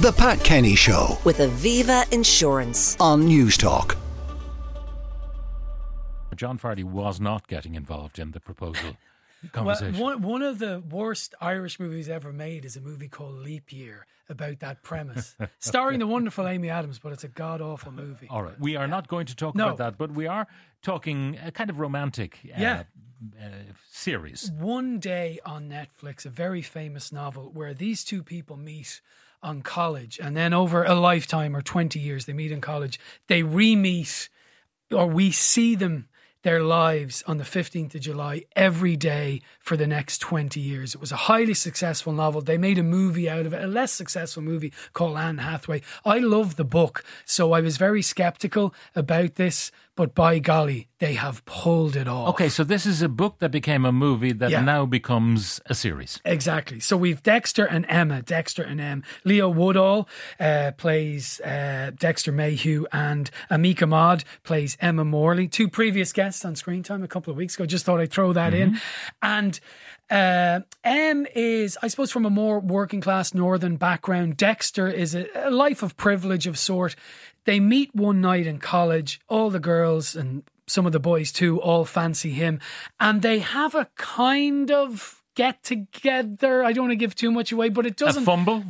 The Pat Kenny Show with Aviva Insurance. on News Talk. John Fardy was not getting involved in the proposal Well, conversation. one, one of the worst Irish movies ever made is a movie called Leap Year about that premise, starring the wonderful Amy Adams, but it's a god awful movie. All right, we are not going to talk No. about that, but we are talking a kind of romantic uh, Yeah. uh, series. One Day on Netflix, a very famous novel where these two people meet on college and then over a lifetime or 20 years they meet in college. They re meet or we see them. Their lives on the 15th of July every day for the next 20 years. It was a highly successful novel. They made a movie out of it, a less successful movie called Anne Hathaway. I love the book, so I was very skeptical about this, but by golly, they have pulled it off. Okay, so this is a book that became a movie that Yeah. now becomes a series. Exactly. So we've Dexter and Emma. Dexter and Em. Leo Woodall uh, plays uh, Dexter Mayhew, and Ambika Mod plays Emma Morley. Two previous guests on Screen Time a couple of weeks ago. Just thought I'd throw that in. And uh, Em is, I suppose, from a more working class northern background. Dexter is a, a life of privilege of sort. They meet one night in college. All the girls and some of the boys too all fancy him, and they have a kind of get together. I don't want to give too much away, but it doesn't. fumble?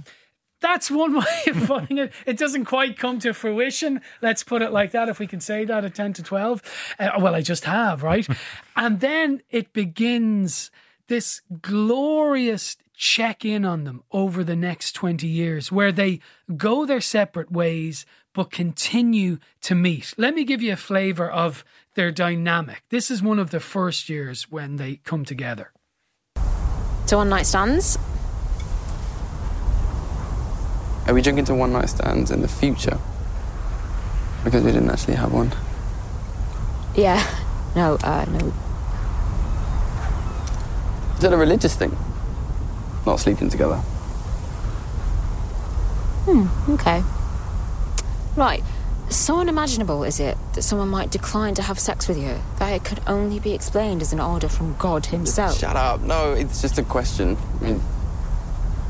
That's one way of putting it. It doesn't quite come to fruition. Let's put it like that, if we can say that at 10 to 12. Uh, well, I just have, right? and then it begins this glorious check in on them over the next 20 years where they go their separate ways but continue to meet. Let me give you a flavor of their dynamic. This is one of the first years when they come together. to one night stands. Are we drinking to one night stands in the future? Because we didn't actually have one. Yeah. No, uh, no. Is it a religious thing? Not sleeping together. Hmm, okay. Right. So unimaginable is it that someone might decline to have sex with you that it could only be explained as an order from God Himself. Shut up. No, it's just a question. I mean,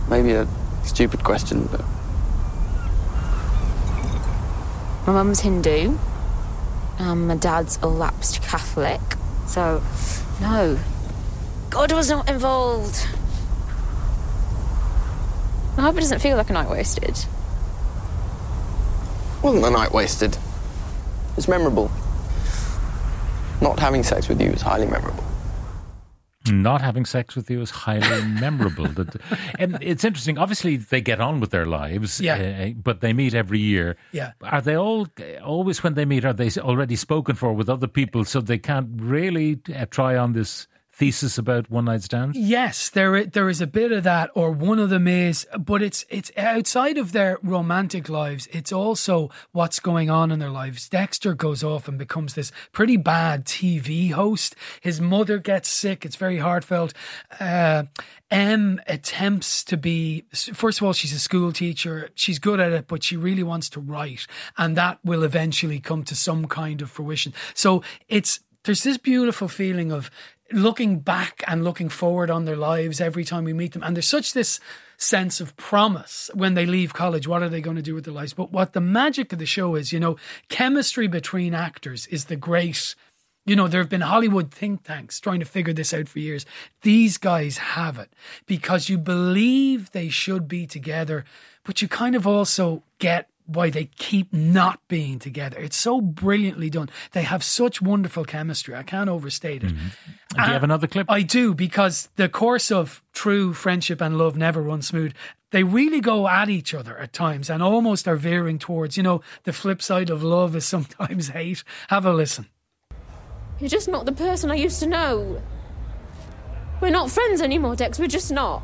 maybe a stupid question, but My mum's Hindu. Um, my dad's a lapsed Catholic. So, no. God was not involved. I hope it doesn't feel like a night wasted. Wasn't the night wasted. It's memorable. Not having sex with you is highly memorable. Not having sex with you is highly memorable. That- and it's interesting. Obviously, they get on with their lives, Yeah. uh, but they meet every year. Yeah. Are they all always when they meet? Are they already spoken for with other people, so they can't really uh, try on this thesis about one night stands? Yes, there there is a bit of that, or one of them is, but it's it's outside of their romantic lives. It's also what's going on in their lives. Dexter goes off and becomes this pretty bad TV host. His mother gets sick. It's very heartfelt. Uh, Em attempts to be. First of all, she's a school teacher. She's good at it, but she really wants to write, and that will eventually come to some kind of fruition. So it's there's this beautiful feeling of looking back and looking forward on their lives every time we meet them. And there's such this sense of promise when they leave college. What are they going to do with their lives? But what the magic of the show is, you know, chemistry between actors is the great. You know, there have been Hollywood think tanks trying to figure this out for years. These guys have it because you believe they should be together, but you kind of also get why they keep not being together. It's so brilliantly done. They have such wonderful chemistry. I can't overstate it. Mm-hmm. Do you have another clip? I do because the course of true friendship and love never runs smooth. They really go at each other at times and almost are veering towards, you know, the flip side of love is sometimes hate. Have a listen. You're just not the person I used to know. We're not friends anymore, Dex. We're just not.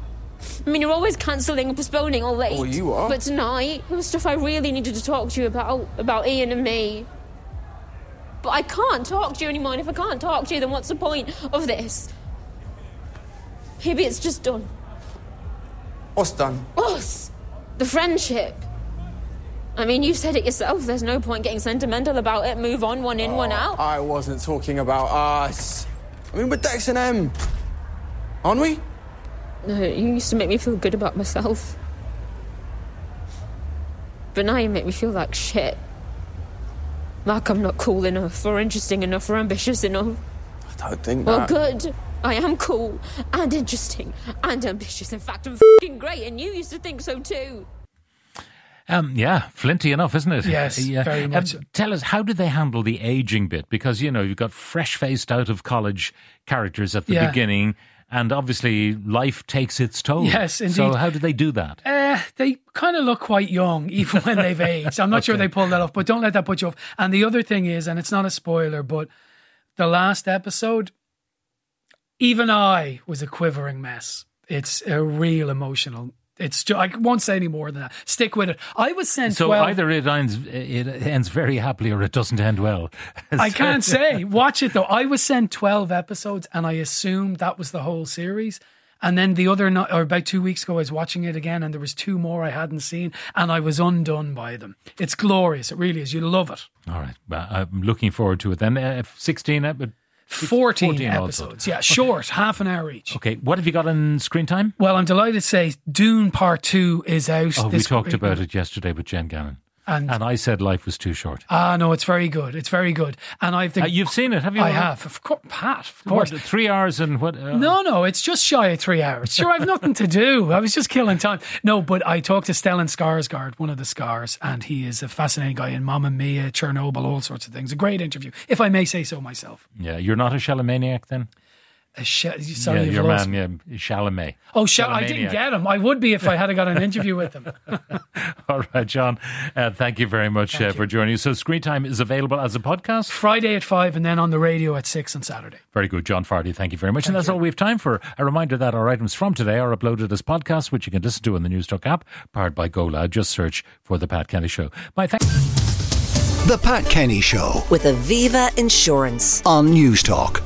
I mean, you're always cancelling and postponing all oh, late. Oh, you are? But tonight, there was stuff I really needed to talk to you about, about Ian and me. But I can't talk to you anymore, and if I can't talk to you, then what's the point of this? Maybe it's just done. What's done? Us! The friendship. I mean, you said it yourself. There's no point getting sentimental about it. Move on, one in, one oh, out. I wasn't talking about us. I mean, we're Dex and Em. Aren't we? No, you used to make me feel good about myself. But now you make me feel like shit. Like I'm not cool enough, or interesting enough, or ambitious enough. I don't think Well, good. I am cool and interesting and ambitious. In fact, I'm fing great, and you used to think so too. Um, yeah, flinty enough, isn't it? Yes, very much. Um, tell us, how did they handle the aging bit? Because, you know, you've got fresh faced out of college characters at the Yeah. beginning, and obviously life takes its toll. Yes, indeed. So, how do they do that? Uh, they kind of look quite young, even when they've aged. I'm not sure they pulled that off, but don't let that put you off. And the other thing is, and it's not a spoiler, but the last episode, even I was a quivering mess. It's a real emotional. It's I won't say any more than that. Stick with it. I was sent So 12 either it ends, it ends very happily or it doesn't end well. I can't say. Watch it though. I was sent 12 episodes and I assumed that was the whole series. And then the other night, or about two weeks ago, I was watching it again and there was two more I hadn't seen and I was undone by them. It's glorious. It really is. You love it. All right. Well, I'm looking forward to it then. Uh, 16, ep- 14, 14 episodes. Yeah, short, half an hour each. Okay, what have you got on screen time? Well, I'm delighted to say Dune Part 2 is out. Oh, we talked about it yesterday with Jen Gannon. And, And I said life was too short. ah, no, it's very good. It's very good. And I've the, Uh, you've seen it, have you? I have. Of course, Pat, of What, course. three hours and what? Uh, No, no, it's just shy of three hours. Sure, I've nothing to do. I was just killing time. No, but I talked to Stellan Skarsgård, one of the Scars, and he is a fascinating guy in Mamma Mia, Chernobyl, all sorts of things. A great interview, if I may say so myself. Yeah, you're not a Shalomaniac then? A sh- sorry, yeah, your lost man, yeah, Chalamet. Oh, sh- I didn't get him. I would be if I had got an interview with him. All right, John. Uh, thank you very much uh, for joining us. So, Screen Time is available as a podcast. Friday at five, and then on the radio at six on Saturday. Very good, John Fardy. Thank you very much. and that's all we have time for. A reminder that our items from today are uploaded as podcasts, which you can listen to on the News Talk app, powered by GoLoud. Just search for The Pat Kenny Show. My thanks. The Pat Kenny Show with Aviva Insurance. on News Talk.